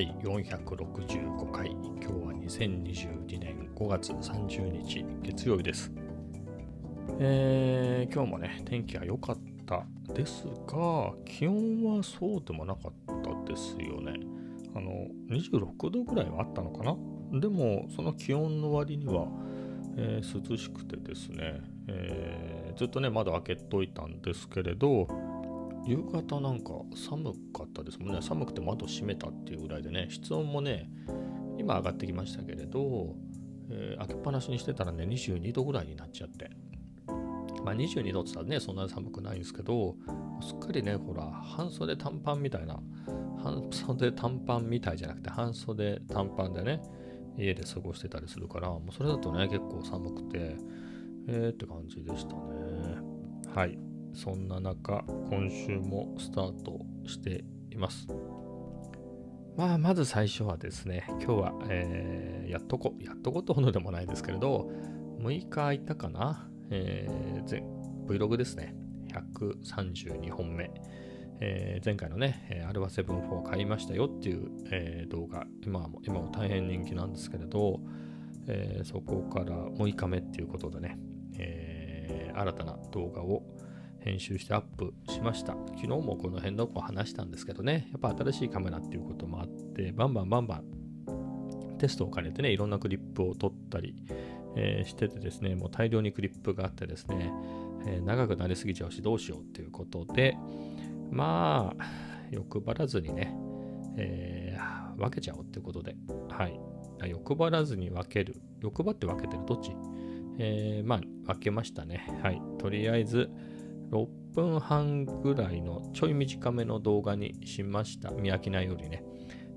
第465回。今日は2022年5月30日月曜日です、えー今日もね天気が良かったですが気温はそうでもなかったですよね。あの26度ぐらいはあったのかな？でもその気温の割には、えー涼しくてですね、えーずっとね窓開けといたんですけれど夕方なんか寒かったですもんね。寒くて窓閉めたっていうぐらいでね室温もね今上がってきましたけれど、えー開けっぱなしにしてたらね22度ぐらいになっちゃって。まあ22度って言ったらねそんなに寒くないんですけどすっかりねほら半袖短パンみたいな半袖短パンみたいじゃなくて半袖短パンでね家で過ごしてたりするからもうそれだとね結構寒くてえーって感じでしたね。はい。そんな中今週もスタートしています。まあまず最初はですね今日は、えーやっとこやっとこってほどでもないですけれど6日空いたかな、えー Vlog ですね。132本目。えー前回のね、アルファ7 4買いましたよっていう、えー動画、今も今も大変人気なんですけれど、えーそこから6日目っていうことでね、え新たな動画を編集してアップしました。昨日もこの辺の子話したんですけどね、やっぱ新しいカメラっていうこともあって、バンバンバンバンテストを兼ねてね、いろんなクリップを撮ったり、えーしててですね、もう大量にクリップがあってですね、えー長くなりすぎちゃうしどうしようっていうことで、まあ、欲張らずにね、えー分けちゃおうっていうことで、はい。欲張らずに分ける。欲張って分けてるどっち？えまあ、分けましたね。はい。とりあえず、6分半ぐらいのちょい短めの動画にしました。見飽きないようにね。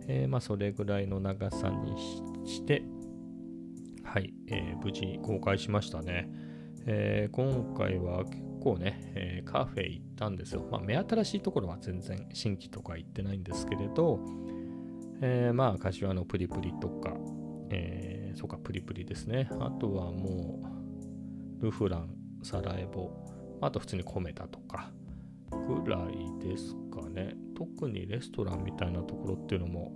えーまあ、それぐらいの長さにして、はい、えー無事に公開しましたね。えー今回は結構ね、えカフェ行ったんですよ。まあ、目新しいところは全然新規とか行ってないんですけれど、えーまあ、柏のプリプリとか、えそうか、プリプリですね。あとはもう、ルフラン、サラエボ、あと普通にコメダとか、ぐらいですかね。特にレストランみたいなところっていうのも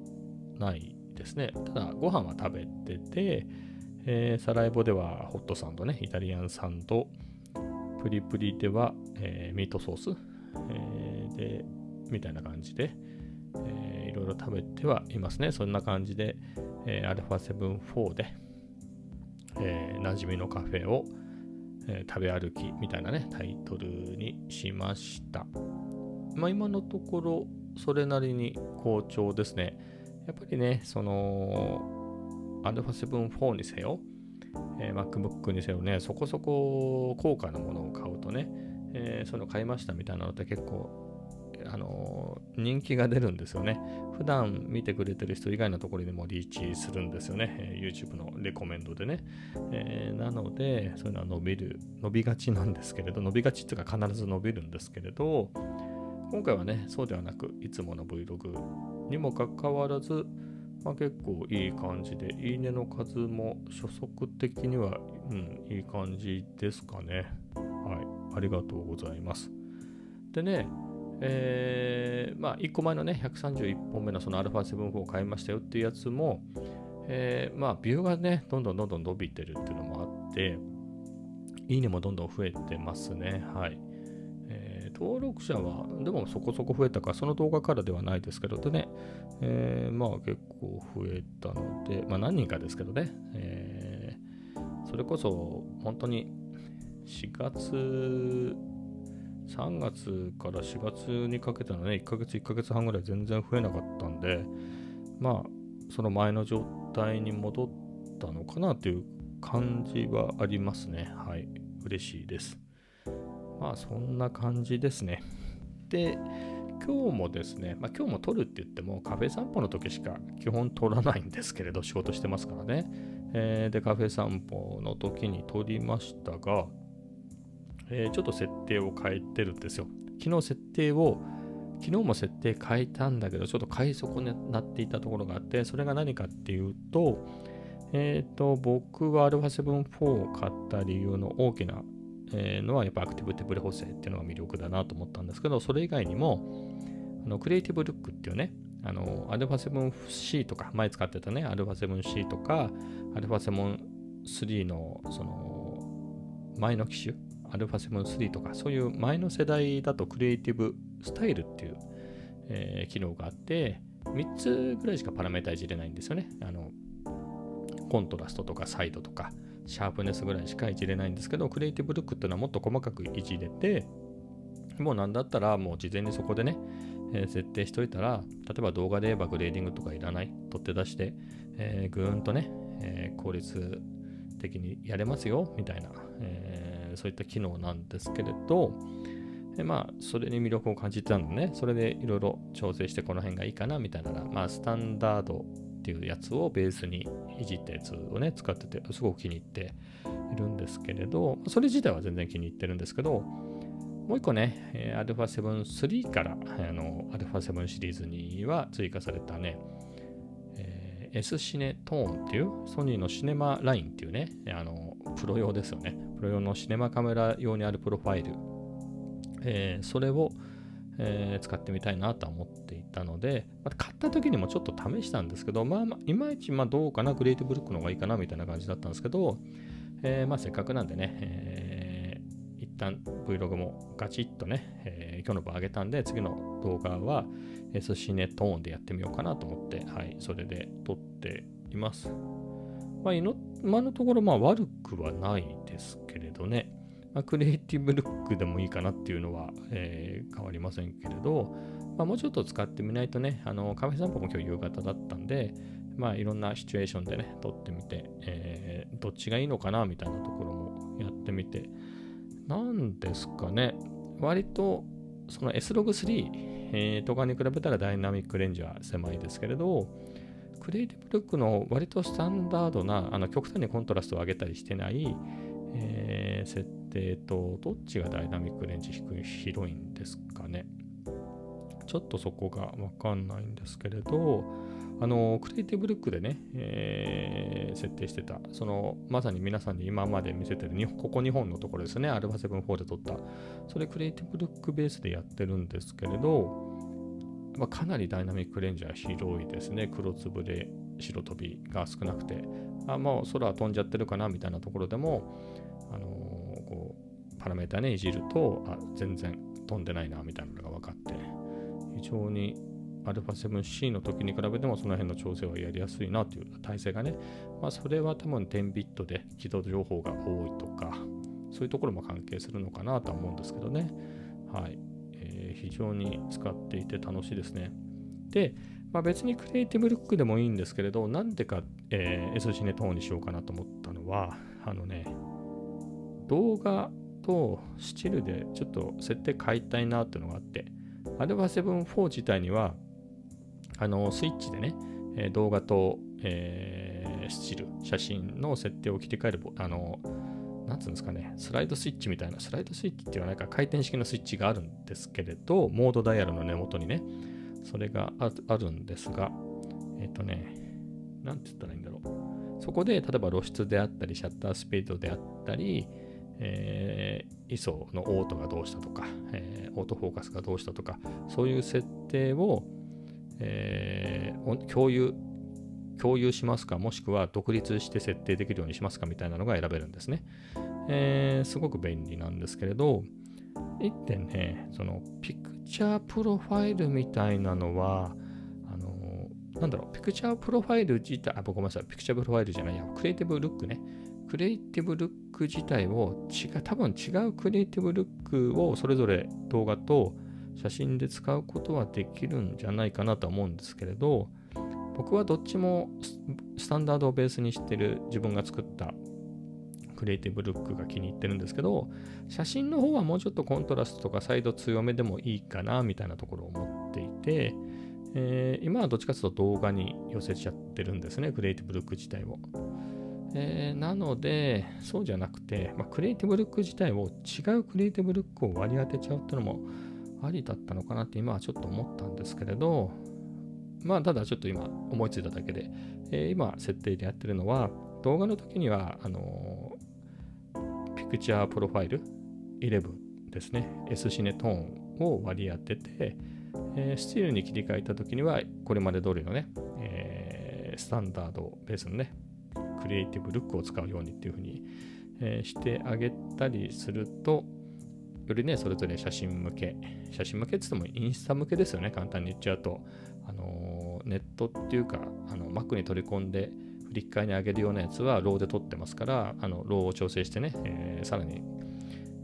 ないですね。ただ、ご飯は食べてて、えーサラエボではホットサンドね、イタリアンサンド、プリプリでは、えーミートソース、えーで、みたいな感じで、えーいろいろ食べてはいますね。そんな感じで、えー、α7-4 で、えー、馴染みのカフェを、えー食べ歩きみたいなね、タイトルにしました。まあ今のところ、それなりに好調ですね。やっぱりね、その、α7-4 にせよ、えー MacBook にせよね、そこそこ高価なものを買うとね、えーその買いましたみたいなのって結構、あのー人気が出るんですよね。普段見てくれてる人以外のところにもリーチするんですよね。えー YouTube のレコメンドでね。えーなので、そういうのは伸びる、伸びがちなんですけれど、伸びがちっていうか必ず伸びるんですけれど、今回はね、そうではなく、いつもの Vlog にもかかわらず、まあ、結構いい感じで、いいねの数も初速的には、うん、いい感じですかね。はい、ありがとうございます。でね、えーまあ、1個前のね、131本目のその α7-4 を買いましたよっていうやつも、えーまあ、ビューがね、どんどんどんどん伸びてるっていうのもあって、いいねもどんどん増えてますね。はい。えー登録者は、でもそこそこ増えたか、その動画からではないですけど、でね、えーまあ結構増えたので、まあ何人かですけどね、えーそれこそ本当に4月、3月から4月にかけてのね、1ヶ月、1ヶ月半ぐらい全然増えなかったんで、まあ、その前の状態に戻ったのかなという感じはありますね。はい。嬉しいです。まあ、そんな感じですね。で、今日もですね、まあ、今日も撮るって言ってもカフェ散歩の時しか基本撮らないんですけれど仕事してますからね、えーでカフェ散歩の時に撮りましたが、えーちょっと設定を変えてるんですよ昨日設定を昨日も設定変えたんだけどちょっと買い損ねなっていたところがあってそれが何かっていうとえっ、と僕は α7-4 を買った理由の大きなえーのはやっぱアクティブ手ブレ補正っていうのが魅力だなと思ったんですけど、それ以外にも、あのクリエイティブルックっていうね、 あの、α7C とか、前使ってたね、α7C とか、α7-3 の、その、前の機種、 α7-3 とか、そういう前の世代だとクリエイティブスタイルっていう、えー、機能があって、3つぐらいしかパラメータいじれないんですよね。あの、コントラストとかサイドとか、シャープネスぐらいしかいじれないんですけど、クリエイティブルックっていうのはもっと細かくいじれて、もうなんだったらもう事前にそこでね、えー、設定しといたら、例えば動画で言えばグレーディングとかいらない、取って出して、えー、ぐーんとね、えー、効率的にやれますよ、みたいな、えー、そういった機能なんですけれど、でまあ、それに魅力を感じてたんでね、それでいろいろ調整してこの辺がいいかなみたいなまあ、スタンダードっていうやつをベースにいじったやつをね、使ってて、すごく気に入っているんですけれど、それ自体は全然気に入ってるんですけど、もう一個ね、えー、α7-3 から、あの、α7 シリーズには追加されたね、えー、S シネトーンっていうソニーのシネマラインっていうね、あの、プロ用ですよね。プロ用のシネマカメラ用にあるプロファイル。えー、それを、えー、使ってみたいなと思っていたので、ま買った時にもちょっと試したんですけど、まあ、まあ、いまいちまどうかな、クリエイティブルックの方がいいかなみたいな感じだったんですけど、えー、まあせっかくなんでね、え一旦 Vlog もガチッとね、えー、今日の分上げたんで、次の動画は S シネトーンでやってみようかなと思って、はい、それで撮っています。まあ、今のところ、まあ悪くはないですけれどね、まあ、クリエイティブルックでもいいかなっていうのは、えー、変わりませんけれど、まあ、もうちょっと使ってみないとね、あのカフェ散歩も今日夕方だったんで、まあいろんなシチュエーションでね、撮ってみて、えー、どっちがいいのかなみたいなところもやってみて、なんですかね、割とその S-Log3、えー、とかに比べたらダイナミックレンジは狭いですけれど、クリエイティブルックの割とスタンダードな、あの極端にコントラストを上げたりしてない、えー、設定と、どっちがダイナミックレンジ低い広いんですかね。ちょっとそこがわかんないんですけれど、あの、クリエイティブルックでね、えー、設定してた、その、まさに皆さんに今まで見せてる、ここ2本のところですね、α7-4 で撮った、それクリエイティブルックベースでやってるんですけれど、まあ、かなりダイナミックレンジは広いですね、黒つぶれ、白飛びが少なくて、あもう空飛んじゃってるかなみたいなところでも、あのー、こうパラメータね、いじると、あ全然飛んでないなみたいなのが分かって、非常に α7C の時に比べてもその辺の調整はやりやすいなという体制がね、まあ、それは多分10ビットで起動情報が多いとか、そういうところも関係するのかなとは思うんですけどね。はい。非常に使っていて楽しいですね。で、まあ、別にクリエイティブルックでもいいんですけれど、なんでか、えー、SC ネットにしようかなと思ったのは、あのね、動画とスチルでちょっと設定変えたいなっていうのがあって、α7-4 自体にはあのスイッチでね、え動画と、えー、スチル、写真の設定を切り替える、あの、なんつうんですかね、スライドスイッチみたいな、スライドスイッチっていうのはなんか回転式のスイッチがあるんですけれど、モードダイヤルの根元にね、それがあるんですが、えっ、ー、とね、なんて言ったらいいんだろう。そこで、例えば露出であったり、シャッタースピードであったり、えー、ISO のオートがどうしたとか、えー、オートフォーカスがどうしたとか、そういう設定を、えー、共有、共有しますか、もしくは独立して設定できるようにしますかみたいなのが選べるんですね。えー、すごく便利なんですけれど、一点ね、そのピクチャープロファイルみたいなのは、あのなんだろう、ピクチャープロファイル自体、あ、ごめんなさい、ピクチャープロファイルじゃないや、クリエイティブルックね。クリエイティブルック自体を違う、多分違うクリエイティブルックをそれぞれ動画と写真で使うことはできるんじゃないかなと思うんですけれど、僕はどっちもスタンダードをベースにしてる自分が作ったクリエイティブルックが気に入ってるんですけど、写真の方はもうちょっとコントラストとかサイド強めでもいいかなみたいなところを思っていて、えー、今はどっちかというと動画に寄せちゃってるんですね、クリエイティブルック自体を。えー、なので、そうじゃなくて、まあ、クリエイティブルック自体を違うクリエイティブルックを割り当てちゃうっていうのもありだったのかなって今はちょっと思ったんですけれど、まあ、ただちょっと今思いついただけで、えー、今設定でやってるのは、動画の時には、あのー、ピクチャープロファイル11ですね、S シネトーンを割り当てて、えー、スチールに切り替えた時には、これまで通りのね、えー、スタンダードベースのね、クリエイティブルックを使うようにっていう風に、えー、してあげたりすると、よりね、それぞれ写真向け、写真向けって言ってもインスタ向けですよね、簡単に言っちゃうと。あのネットっていうか、あの Mac に取り込んで、振り替えに上げるようなやつはローで撮ってますから、あのローを調整してね、えー、さらに、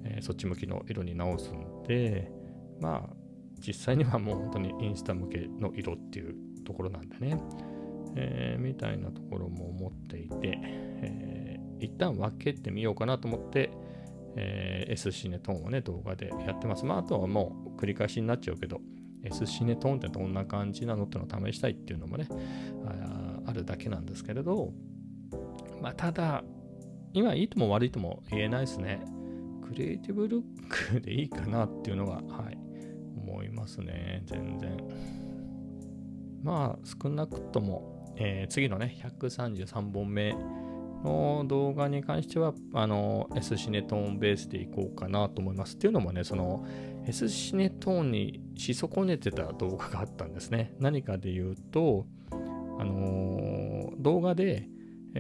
えー、そっち向きの色に直すんで、まあ、実際には もう本当にインスタ向けの色っていうところなんでね、えー、みたいなところも思っていて、えー、一旦分けてみようかなと思って、えー、S シネトーンをね、動画でやってます。まあ、あとはもう繰り返しになっちゃうけど、S シネトーンってどんな感じなのってのを試したいっていうのもね、ああるだけなんですけれど、まあ、ただ、今いいとも悪いとも言えないですね。クリエイティブルックでいいかなっていうのが、はい、思いますね。全然。まあ、少なくとも、えー、次のね、133本目の動画に関しては、あの、S シネトーンベースでいこうかなと思います。っていうのもね、その、S シネトーンにし損ねてた動画があったんですね。何かで言うと、あのー、動画で、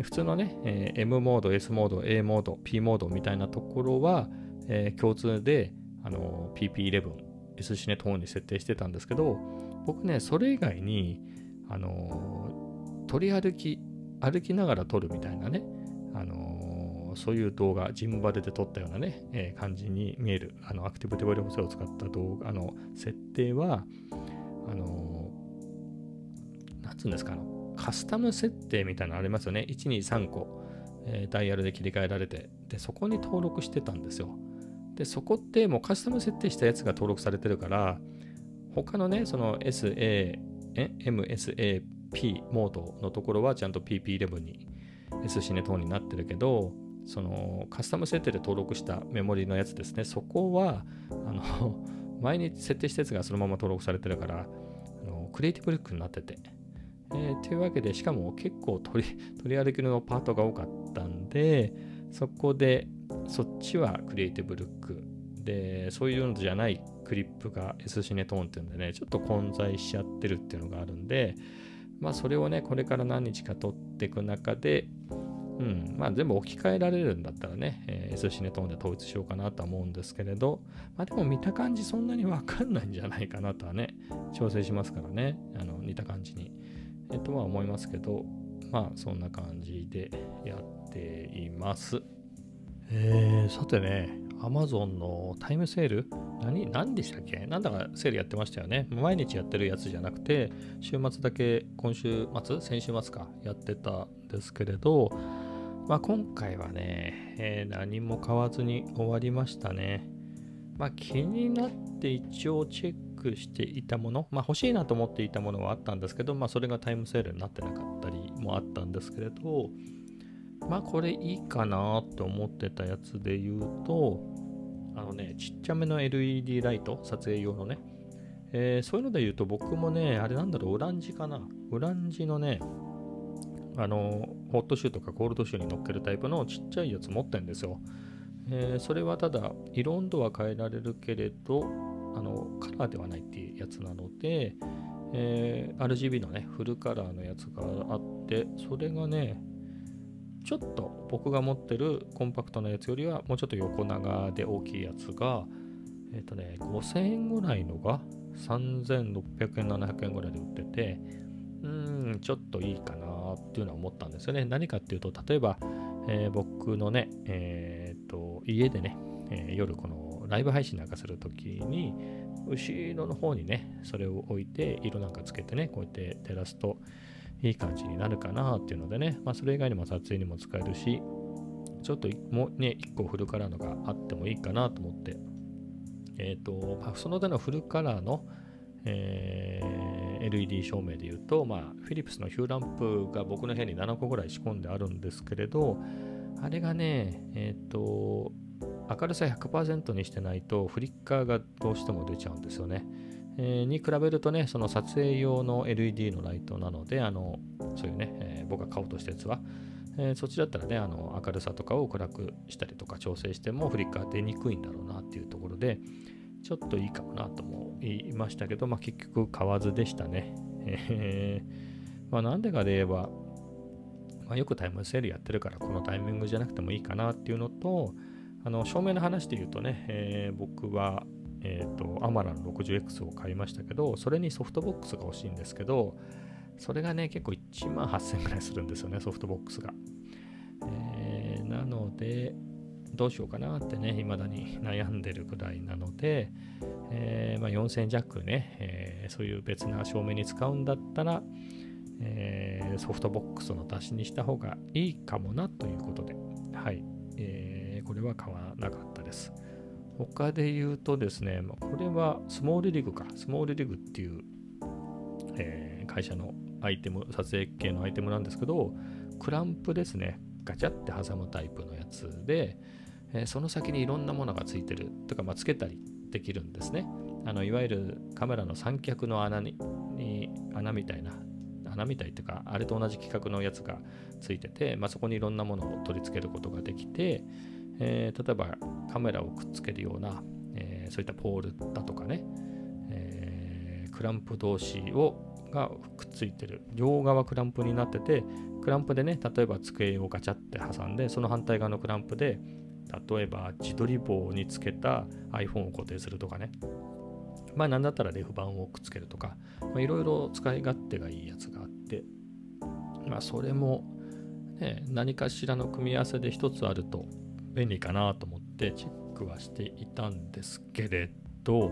普通のね、M モード、S モード、A モード、P モードみたいなところは、えー、共通で、あの PP11、S シネトーンに設定してたんですけど、僕ね、それ以外に、あの取り歩き、歩きながら撮るみたいなね、そういう動画、ジンバデで撮ったようなね、えー、感じに見える、あの、アクティブデバイブを使った動画、の、設定は、あのー、なんつうんですか、あの、カスタム設定みたいなのありますよね。1、2、3個、えー、ダイヤルで切り替えられて、で、そこに登録してたんですよ。で、そこってもうカスタム設定したやつが登録されてるから、他のね、その SA、MSAP モードのところはちゃんと PP11 に S シネトになってるけど、そのカスタム設定で登録したメモリのやつですね、そこは、あの、前に設定したやつがそのまま登録されてるから、あのクリエイティブルックになってて。えー、というわけで、しかも結構取り 取り歩きのパートが多かったんで、そこで、そっちはクリエイティブルックで、そういうのじゃないクリップが S シネトーンっていうんでね、ちょっと混在しちゃってるっていうのがあるんで、まあそれをね、これから何日か取っていく中で、うん、まあ全部置き換えられるんだったらね、えー、S シネトーンで統一しようかなとは思うんですけれど、まあでも見た感じそんなにわかんないんじゃないかなとはね、調整しますからね、あの似た感じに。えっとは思いますけど、まあそんな感じでやっています。えー、さてね、Amazon のタイムセール？何何でしたっけ？なんだかセールやってましたよね。毎日やってるやつじゃなくて、週末だけ今週末？先週末かやってたんですけれど、まあ今回はね、えー、何も買わずに終わりましたね。まあ気になって一応チェックしていたもの、まあ欲しいなと思っていたものはあったんですけど、まあそれがタイムセールになってなかったりもあったんですけれど、まあこれいいかなと思ってたやつで言うと、あのね、ちっちゃめの LED ライト、撮影用のね。えー、そういうので言うと僕もね、あれなんだろう、オランジかな。オランジのね、あの、ホットシューとかコールドシューに乗っけるタイプのちっちゃいやつ持ってんですよ。えー、それはただ、色温度は変えられるけれど、あの、カラーではないっていうやつなので、えー、RGB のね、フルカラーのやつがあって、それがね、ちょっと僕が持ってるコンパクトなやつよりはもうちょっと横長で大きいやつが、えっ、ー、とね、5000円ぐらいのが3600円、700円ぐらいで売ってて、うん、ちょっといいかなっていうのは思ったんですよね。何かっていうと、例えば、えー、僕のね、えっ、と、家でね、えー、夜このライブ配信なんかするときに、後ろの方にね、それを置いて、色なんかつけてね、こうやって照らすと、いい感じになるかなっていうのでね、まあ、それ以外にも撮影にも使えるし、ちょっともうね、1個フルカラーのがあってもいいかなと思って、えっ、と、ま、その手のフルカラーの、えー、LED 照明で言うと、まあ、フィリップスのヒューランプが僕の部屋に7個ぐらい仕込んであるんですけれど、あれがね、えっ、ー、と、明るさ100%にしてないとフリッカーがどうしても出ちゃうんですよね。えー、に比べるとね、その撮影用の LED のライトなので、あの、そういうね、えー、僕が買おうとしたやつは、えー、そっちだったらね、あの、明るさとかを暗くしたりとか調整してもフリッカー出にくいんだろうなっていうところで、ちょっといいかもなとも言いましたけど、まあ、結局買わずでしたね。えー、まあ、なんでかで言えば、まあ、よくタイムセールやってるからこのタイミングじゃなくてもいいかなっていうのと、あの照明の話で言うとね、えー、僕は、えーと、アマラの 60X を買いましたけど、それにソフトボックスが欲しいんですけど、それがね、結構1万8000円ぐらいするんですよね、ソフトボックスが。えー、なので、どうしようかなってね、未だに悩んでるぐらいなので、えー、まあ、4000弱ね、えー、そういう別な照明に使うんだったら、え、ソフトボックスの足しにした方がいいかもなということで、はい、えー、これは買わなかったです。他で言うとですね、これはスモールリグか、スモールリグっていう、え、会社のアイテム、撮影系のアイテムなんですけど、クランプですね、ガチャって挟むタイプのやつで、え、その先にいろんなものがついてるとか、まあ、つけたりできるんですね。あのいわゆるカメラの三脚の穴に穴みたいな穴みたいっていうかあれと同じ規格のやつがついてて、まあ、そこにいろんなものを取り付けることができて、えー、例えばカメラをくっつけるような、えー、そういったポールだとかね、えー、クランプ同士をがくっついてる両側クランプになっててクランプでね例えば机をガチャって挟んでその反対側のクランプで例えば自撮り棒につけた iPhone を固定するとかね。まあ何だったらレフ板をくっつけるとか。いろいろ使い勝手がいいやつがあって。まあそれも、ね、何かしらの組み合わせで一つあると便利かなと思ってチェックはしていたんですけれど、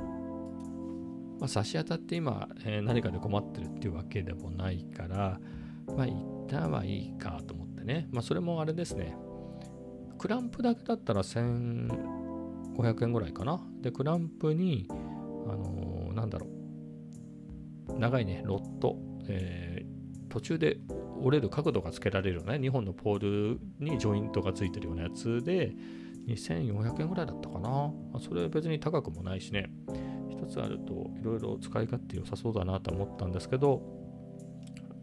まあ、差し当たって今、えー、何かで困ってるっていうわけでもないからまあ一旦はいいかと思ってね。まあそれもあれですね。クランプだけだったら1500円ぐらいかな。で、クランプに、あのー、なんだろう、長いね、ロット、えー、途中で折れる角度がつけられるよね、2本のポールにジョイントがついてるようなやつで、2400円ぐらいだったかな。ま、それは別に高くもないしね、一つあるといろいろ使い勝手良さそうだなと思ったんですけど、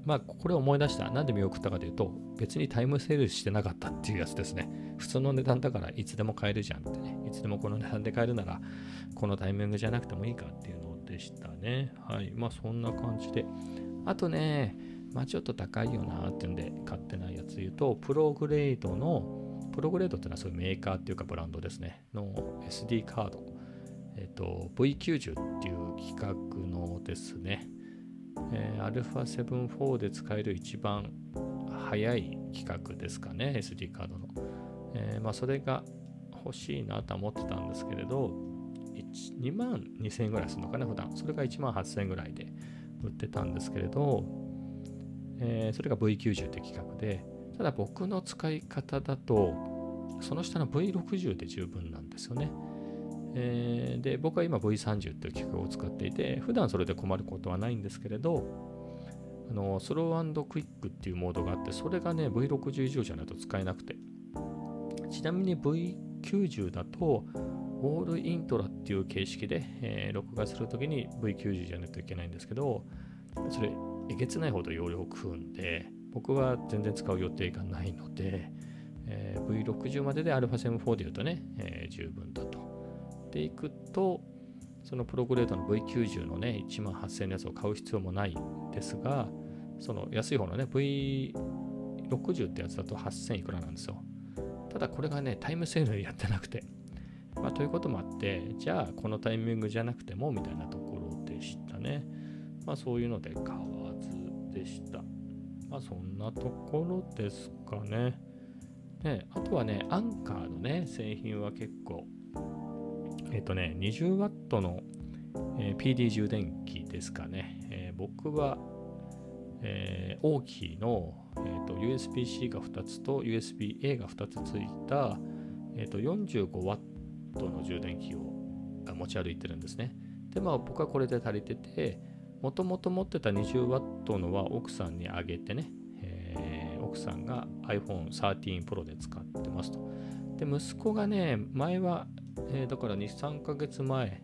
まあ、これを思い出した。なんで見送ったかというと、別にタイムセールしてなかったっていうやつですね。普通の値段だからいつでも買えるじゃんってね。いつでもこの値段で買えるなら、このタイミングじゃなくてもいいかっていうのでしたね。はい。まあ、そんな感じで。あとね、まあ、ちょっと高いよなっていうんで買ってないやつ言うと、プログレードの、プログレードっていうのはそういうメーカーっていうかブランドですね。の SD カード。えっ、と、V90 っていう規格のですね。えー、α7-4 で使える一番早い規格ですかね、SD カードの。えー、まあ、それが欲しいなとは思ってたんですけれど、2万2000円ぐらいするのかな、普段。それが1万8000円ぐらいで売ってたんですけれど、えー、それが V90 って規格で、ただ僕の使い方だと、その下の V60 で十分なんですよね。えー、で僕は今 V30 という機械を使っていて普段それで困ることはないんですけれどあのスロークイックっていうモードがあってそれがね V60 以上じゃないと使えなくてちなみに V90 だとオールイントラっていう形式で、えー、録画するときに V90 じゃないといけないんですけどそれえげつないほど容量を食うんで僕は全然使う予定がないので、えー、V60 までで α7-4 で言うとね、えー、十分だとていくと、そのプログレードの V90 のね、1万8000円のやつを買う必要もないんですが、その安い方のね、V60 ってやつだと8000いくらなんですよ。ただこれがね、タイムセールやってなくて。まあ、ということもあって、じゃあこのタイミングじゃなくてもみたいなところでしたね。まあそういうので買わずでした。まあそんなところですかね。ねあとはね、アンカーのね、製品は結構えっ、とね、20W の、えー、PD 充電器ですかね。えー、僕は、えー、大きいの、えーと、USB-C が2つと USB-A が2つついた、えーと、45W の充電器を持ち歩いてるんですね。で、まあ僕はこれで足りてて、もともと持ってた 20W のは奥さんにあげてね、えー、奥さんが iPhone 13 Pro で使ってますと。で、息子がね、前はえー、だから2、3ヶ月前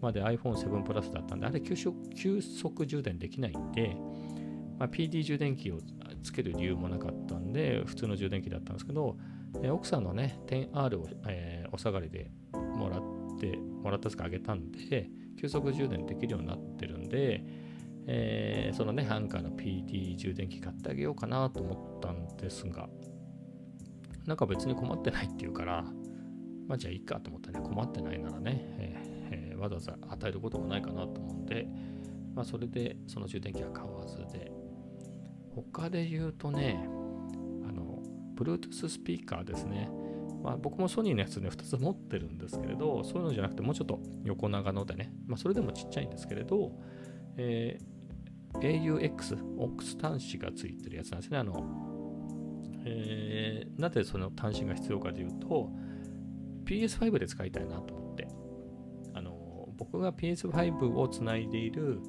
まで iPhone7 プラスだったんで、あれ急速急速充電できないんで、まあ、PD 充電器をつける理由もなかったんで、普通の充電器だったんですけど、えー、奥さんのね、10R を、えー、お下がりでもらってもらったやつかあげたんで、急速充電できるようになってるんで、えー、そのね、ハンカーの PD 充電器買ってあげようかなと思ったんですが、なんか別に困ってないっていうから、まあじゃあいいかと思ったね、困ってないならね、えーえー、わざわざ与えることもないかなと思うんで、まあそれでその充電器は買わずで、他で言うとね、あの、Bluetooth スピーカーですね。まあ、僕もソニーのやつね、2つ持ってるんですけれど、そういうのじゃなくて、もうちょっと横長のでね、まあ、それでもちっちゃいんですけれど、えー、AUX、OX 端子がついてるやつなんですね。あの、えー、なぜその端子が必要かというと、PS5 で使いたいなと思って、あの、僕が PS5 をつないでいる、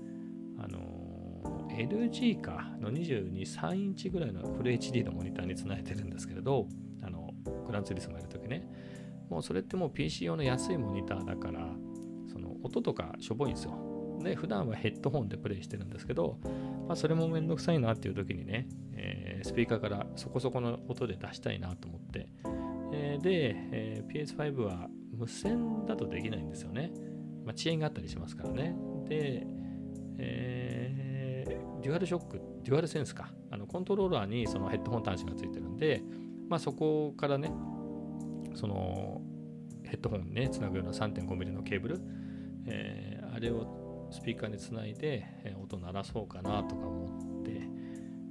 LG かの22、3インチぐらいのフル HD のモニターにつないでるんですけれど、あの、グランツーリスモやるときね、もうそれってもう PC 用の安いモニターだから、その音とかしょぼいんですよ。で、普段はヘッドホンでプレイしてるんですけど、まあ、それもめんどくさいなっていう時にね、えー、スピーカーからそこそこの音で出したいなと思って、えー、で、えー、PS5 は無線だとできないんですよね。まあ、遅延があったりしますからね。で、えー、デュアルショック、デュアルセンスか。あのコントローラーにそのヘッドホン端子がついてるんで、まあ、そこからね、そのヘッドホンね、つなぐような 3.5mm のケーブル、えー、あれをスピーカーにつないで、えー、音鳴らそうかなとか思って、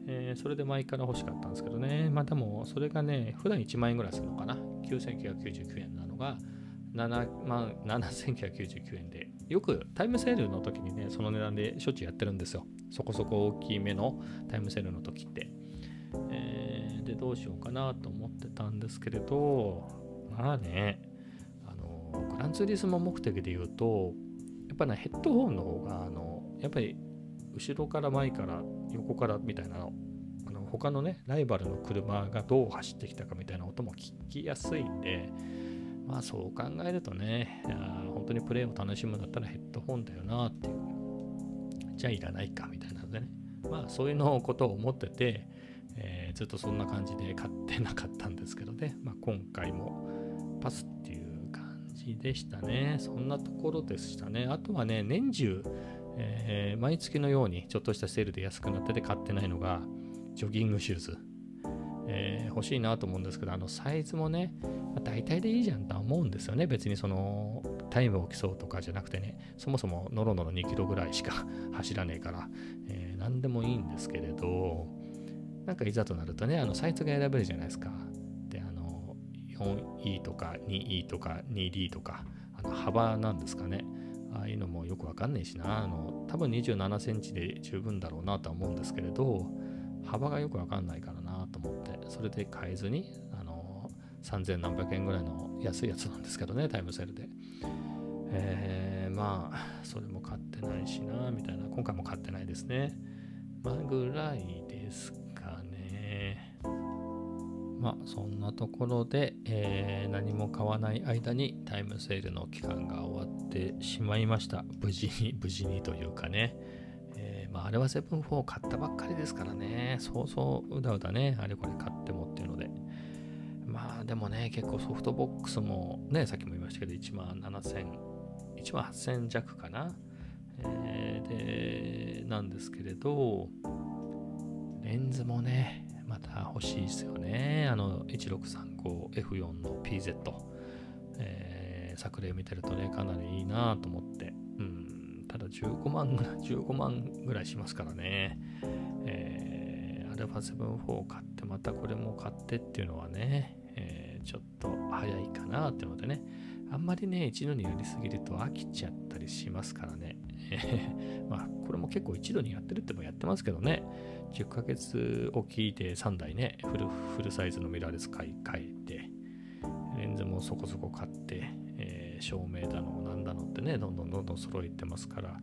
えー、それで前から欲しかったんですけどね、まあでもそれがね、普段1万円ぐらいするのかな、9999円なのが、7万7999円で、よくタイムセールの時にね、その値段でしょっちゅうやってるんですよ。そこそこ大きめのタイムセールの時って。えー、で、どうしようかなと思ってたんですけれど、まあね、あの、グランツーリスモ目的で言うと、やっぱね、ヘッドホンの方が、あの、やっぱり後ろから前から横からみたいなの、あの他のね、ライバルの車がどう走ってきたかみたいな音も聞きやすいんで、まあそう考えるとね、本当にプレイを楽しむんだったらヘッドホンだよなっていう。じゃあいらないかみたいなのでね。まあそういうのことを思ってて、えー、ずっとそんな感じで買ってなかったんですけどね、まあ、今回もパスっていう感じでしたね。そんなところでしたね。あとはね、年中、えー、毎月のようにちょっとしたセールで安くなってて買ってないのが、ジョギングシューズ。えー、欲しいなと思うんですけど、あのサイズもね、まあ、大体でいいじゃんとは思うんですよね。別にそのタイムを競うとかじゃなくてね、そもそもノロノロ2キロぐらいしか 走らねえから、えー、何でもいいんですけれど、なんかいざとなるとね、あのサイズが選べるじゃないですか。で、あの、4E とか 2E とか 2D とか、あの幅なんですかね。ああいうのもよくわかんないしな。あの、多分27センチで十分だろうなとは思うんですけれど、幅がよくわかんないから、それで買えずに、あの、3000何百円ぐらいの安いやつなんですけどね、タイムセールで。えー、まあ、それも買ってないしな、みたいな。今回も買ってないですね。まあ、ぐらいですかねまあそんなところで、えー、何も買わない間にタイムセールの期間が終わってしまいました。無事に、無事にというかね。まああれは7-4買ったばっかりですからね。そうそううだうだね、あれこれ買ってもっていうので。まあでもね、結構ソフトボックスもね、さっきも言いましたけど、1万7000、1万8000弱かな。えー、で、なんですけれど、レンズもね、また欲しいですよね。あの 1635F4 の PZ、えー、作例見てるとね、かなりいいなと思って。15万ぐらい、15万ぐらいしますからね。えー、α7-4 を買って、またこれも買ってっていうのはね、えー、ちょっと早いかなっていうのでね。あんまりね、一度にやりすぎると飽きちゃったりしますからね。まあ、これも結構一度にやってるってもやってますけどね。10ヶ月おきで3台ね、フルフルサイズのミラーレス買い替えて、レンズもそこそこ買って、えー、照明だの、なんだのってね、どんどんどんどん揃えてますから、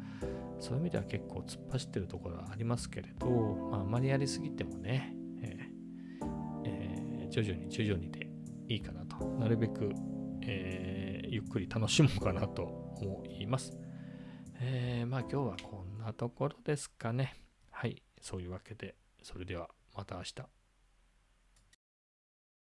そういう意味では結構突っ走ってるところはありますけれど、まあ、あまりやりすぎてもね、えーえー、徐々に徐々にでいいかなと、なるべく、えー、ゆっくり楽しもうかなと思います。え、まあ今日はこんなところですかね。はい。そういうわけで、それではまた明日。